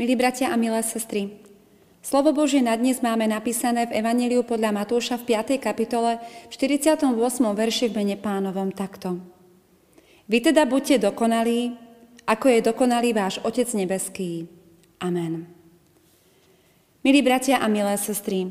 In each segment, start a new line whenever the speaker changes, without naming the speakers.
Milí bratia a milé sestry, Slovo Božie na dnes máme napísané v Evangeliu podľa Matúša v 5. kapitole v 48. verši v mene pánovom takto. Vy teda buďte dokonalí, ako je dokonalý váš Otec nebeský. Amen. Milí bratia a milé sestry,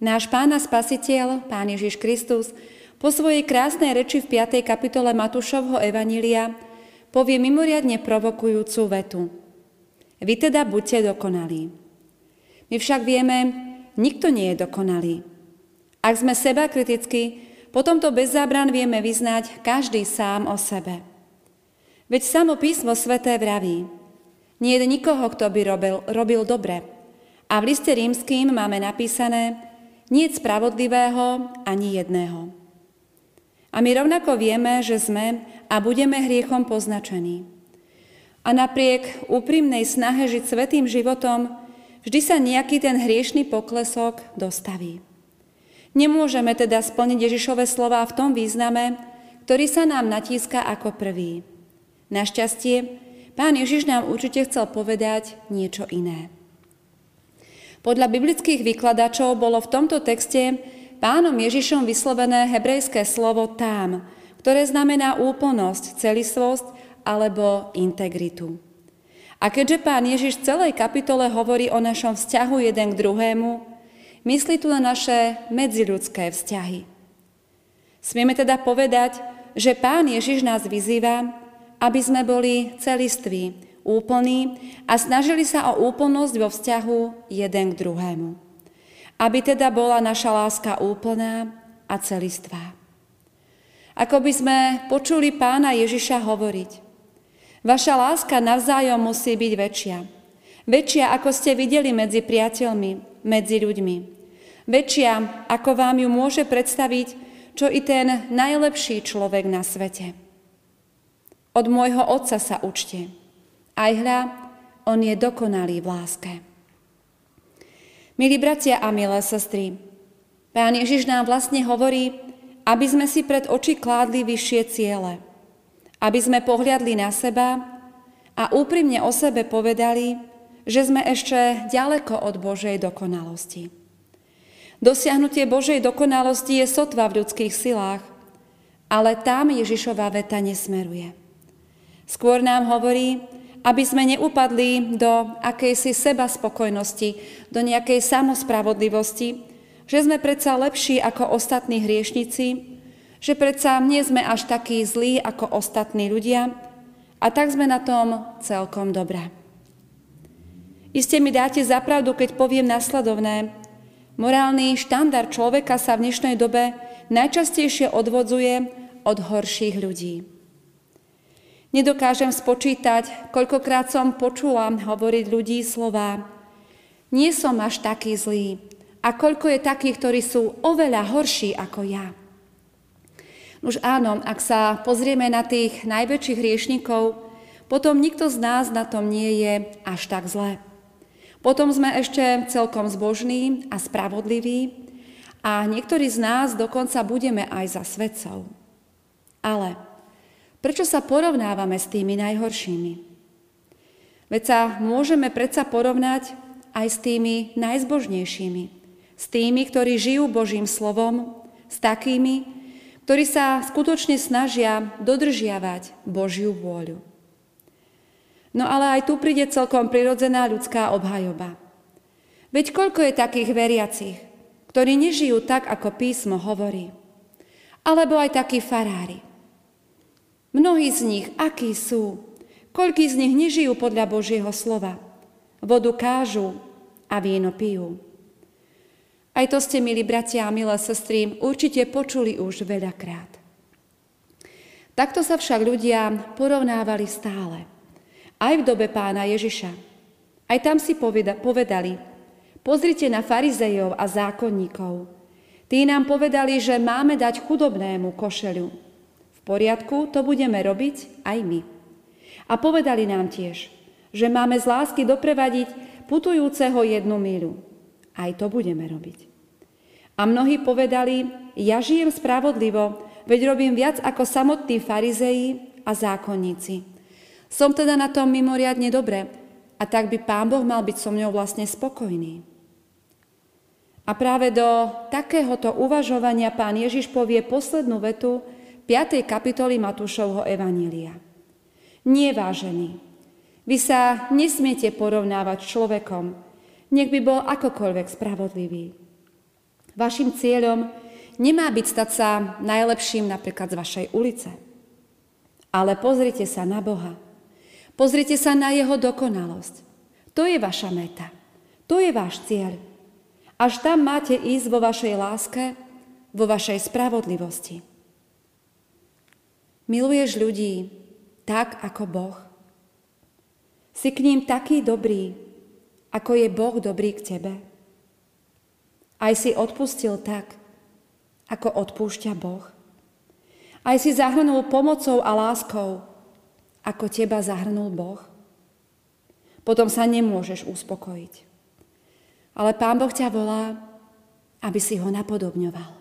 náš Pán a Spasiteľ, Pán Ježiš Kristus, po svojej krásnej reči v 5. kapitole Matúšovho Evanília povie mimoriadne provokujúcu vetu. Vy teda buďte dokonalí. My však vieme, nikto nie je dokonalý. Ak sme seba kriticky, potom to bez zábran vieme vyznať každý sám o sebe. Veď samo písmo sveté vraví, nie je nikoho, kto by robil, robil dobre. A v liste rímským máme napísané, nie je spravodlivého ani jedného. A my rovnako vieme, že sme a budeme hriechom poznačení. A napriek úprimnej snahe žiť svetým životom, vždy sa nejaký ten hriešný poklesok dostaví. Nemôžeme teda splniť Ježišove slova v tom význame, ktorý sa nám natíska ako prvý. Našťastie, pán Ježiš nám určite chcel povedať niečo iné. Podľa biblických vykladačov bolo v tomto texte pánom Ježišom vyslovené hebrejské slovo tam, ktoré znamená úplnosť, celistvosť alebo integritu. A keďže pán Ježiš v celej kapitole hovorí o našom vzťahu jeden k druhému, myslí tu na naše medziľudské vzťahy. Smieme teda povedať, že pán Ježiš nás vyzýva, aby sme boli celiství, úplní a snažili sa o úplnosť vo vzťahu jeden k druhému. Aby teda bola naša láska úplná a celistvá. Ako by sme počuli pána Ježiša hovoriť – Vaša láska navzájom musí byť väčšia. Väčšia, ako ste videli medzi priateľmi, medzi ľuďmi. Väčšia, ako vám ju môže predstaviť, čo i ten najlepší človek na svete. Od môjho otca sa učte. Aj hľa, on je dokonalý v láske. Milí bratia a milé sestry, Pán Ježiš nám vlastne hovorí, aby sme si pred oči kládli vyššie ciele – aby sme pohliadli na seba a úprimne o sebe povedali, že sme ešte ďaleko od Božej dokonalosti. Dosiahnutie Božej dokonalosti je sotva v ľudských silách, ale tam Ježišová veta nesmeruje. Skôr nám hovorí, aby sme neupadli do akejsi seba spokojnosti, do nejakej samospravodlivosti, že sme predsa lepší ako ostatní hriešnici že predsa nie sme až takí zlí ako ostatní ľudia a tak sme na tom celkom dobré. Iste mi dáte zapravdu, keď poviem nasledovné. Morálny štandard človeka sa v dnešnej dobe najčastejšie odvodzuje od horších ľudí. Nedokážem spočítať, koľkokrát som počula hovoriť ľudí slova nie som až taký zlý a koľko je takých, ktorí sú oveľa horší ako ja. Už áno, ak sa pozrieme na tých najväčších hriešnikov, potom nikto z nás na tom nie je až tak zle. Potom sme ešte celkom zbožní a spravodliví a niektorí z nás dokonca budeme aj za svedcov. Ale prečo sa porovnávame s tými najhoršími? Veď sa môžeme predsa porovnať aj s tými najzbožnejšími, s tými, ktorí žijú Božím slovom, s takými, ktorí sa skutočne snažia dodržiavať Božiu vôľu. No ale aj tu príde celkom prirodzená ľudská obhajoba. Veď koľko je takých veriacich, ktorí nežijú tak, ako písmo hovorí. Alebo aj takí farári. Mnohí z nich, akí sú, koľkí z nich nežijú podľa Božieho slova. Vodu kážu a víno pijú. Aj to ste, milí bratia a milé sestry, určite počuli už veľakrát. Takto sa však ľudia porovnávali stále. Aj v dobe pána Ježiša. Aj tam si povedali, pozrite na farizejov a zákonníkov. Tí nám povedali, že máme dať chudobnému košelu. V poriadku, to budeme robiť aj my. A povedali nám tiež, že máme z lásky doprevadiť putujúceho jednu míľu. Aj to budeme robiť. A mnohí povedali, ja žijem spravodlivo, veď robím viac ako samotní farizeji a zákonníci. Som teda na tom mimoriadne dobre, A tak by Pán Boh mal byť so mňou vlastne spokojný. A práve do takéhoto uvažovania pán Ježiš povie poslednú vetu 5. kapitoly Matúšovho Evanília. Nie vážený, vy sa nesmiete porovnávať s človekom, nech by bol akokoľvek spravodlivý. Vašim cieľom nemá byť stať sa najlepším napríklad z vašej ulice. Ale pozrite sa na Boha. Pozrite sa na Jeho dokonalosť. To je vaša meta. To je váš cieľ. Až tam máte ísť vo vašej láske, vo vašej spravodlivosti. Miluješ ľudí tak ako Boh. Si k ním taký dobrý, ako je Boh dobrý k tebe. Aj si odpustil tak, ako odpúšťa Boh. Aj si zahrnul pomocou a láskou, ako teba zahrnul Boh. Potom sa nemôžeš uspokojiť. Ale Pán Boh ťa volá, aby si ho napodobňoval.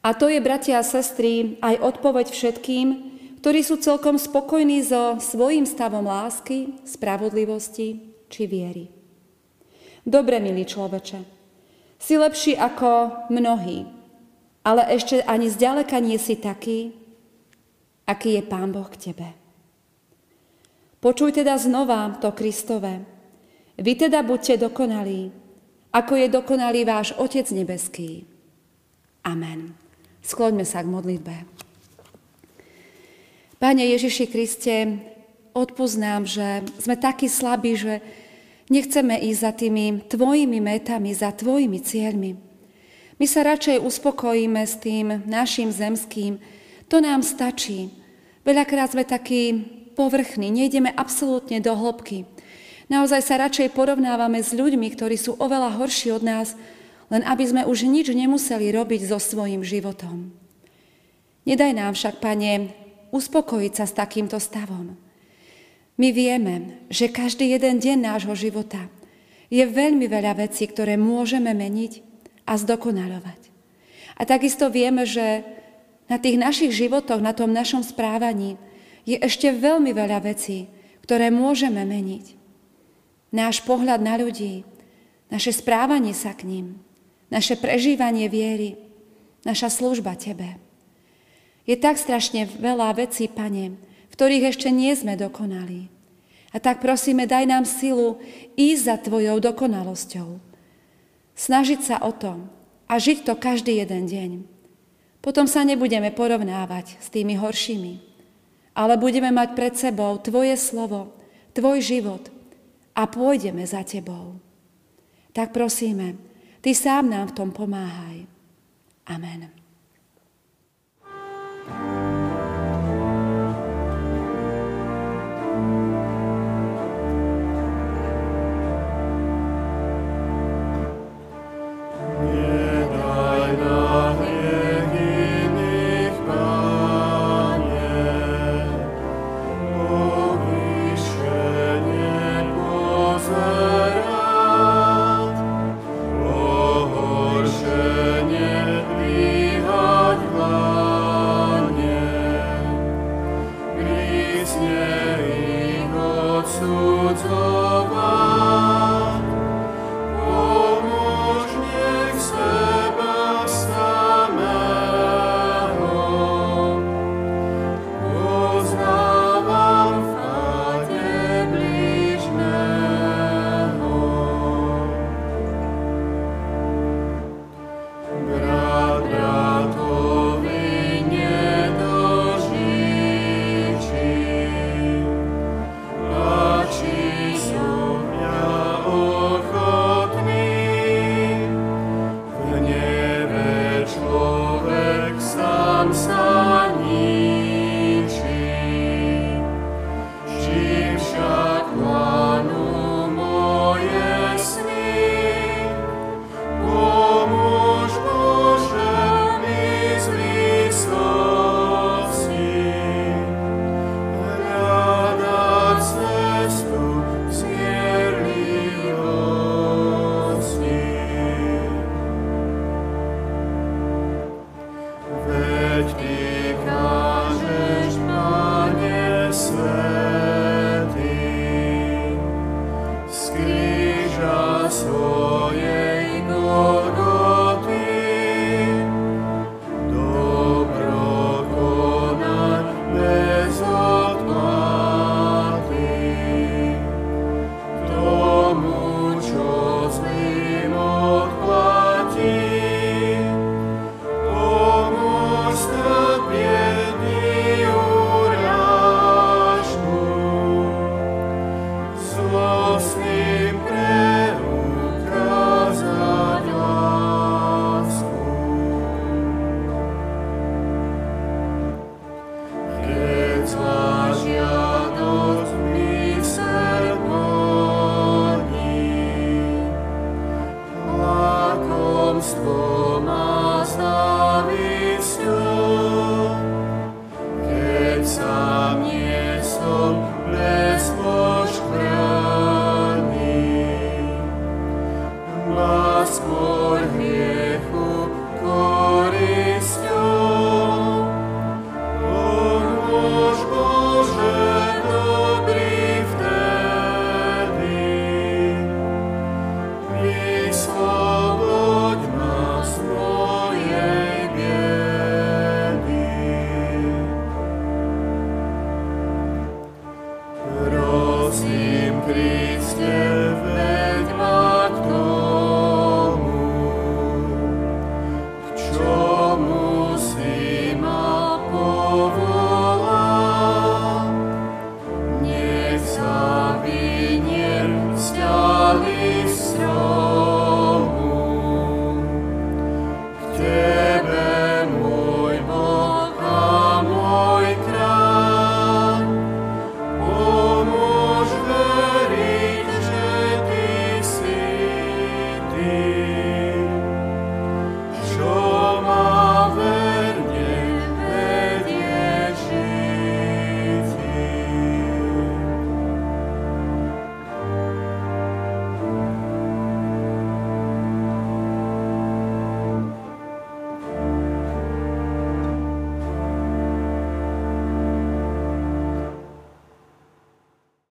A to je, bratia a sestry, aj odpoveď všetkým, ktorí sú celkom spokojní so svojím stavom lásky, spravodlivosti či viery. Dobre, milý človeče, si lepší ako mnohí, ale ešte ani zďaleka nie si taký, aký je Pán Boh k tebe. Počuj teda znova to Kristové. Vy teda buďte dokonalí, ako je dokonalý váš Otec nebeský. Amen. Skloňme sa k modlitbe. Pane Ježiši Kriste, odpoznám, že sme takí slabí, že nechceme ísť za tými Tvojimi metami, za Tvojimi cieľmi. My sa radšej uspokojíme s tým našim zemským. To nám stačí. Veľakrát sme takí povrchní, nejdeme absolútne do hĺbky. Naozaj sa radšej porovnávame s ľuďmi, ktorí sú oveľa horší od nás, len aby sme už nič nemuseli robiť so svojím životom. Nedaj nám však, Pane, uspokojiť sa s takýmto stavom. My vieme, že každý jeden deň nášho života je veľmi veľa vecí, ktoré môžeme meniť a zdokonalovať. A takisto vieme, že na tých našich životoch, na tom našom správaní je ešte veľmi veľa vecí, ktoré môžeme meniť. Náš pohľad na ľudí, naše správanie sa k ním, naše prežívanie viery, naša služba Tebe. Je tak strašne veľa vecí, Pane, ktorých ešte nie sme dokonali. A tak prosíme, daj nám silu ísť za Tvojou dokonalosťou snažiť sa o to a žiť to každý jeden deň. Potom sa nebudeme porovnávať s tými horšími, ale budeme mať pred sebou Tvoje slovo, Tvoj život a pôjdeme za Tebou. Tak prosíme, Ty sám nám v tom pomáhaj. Amen.
Christmas.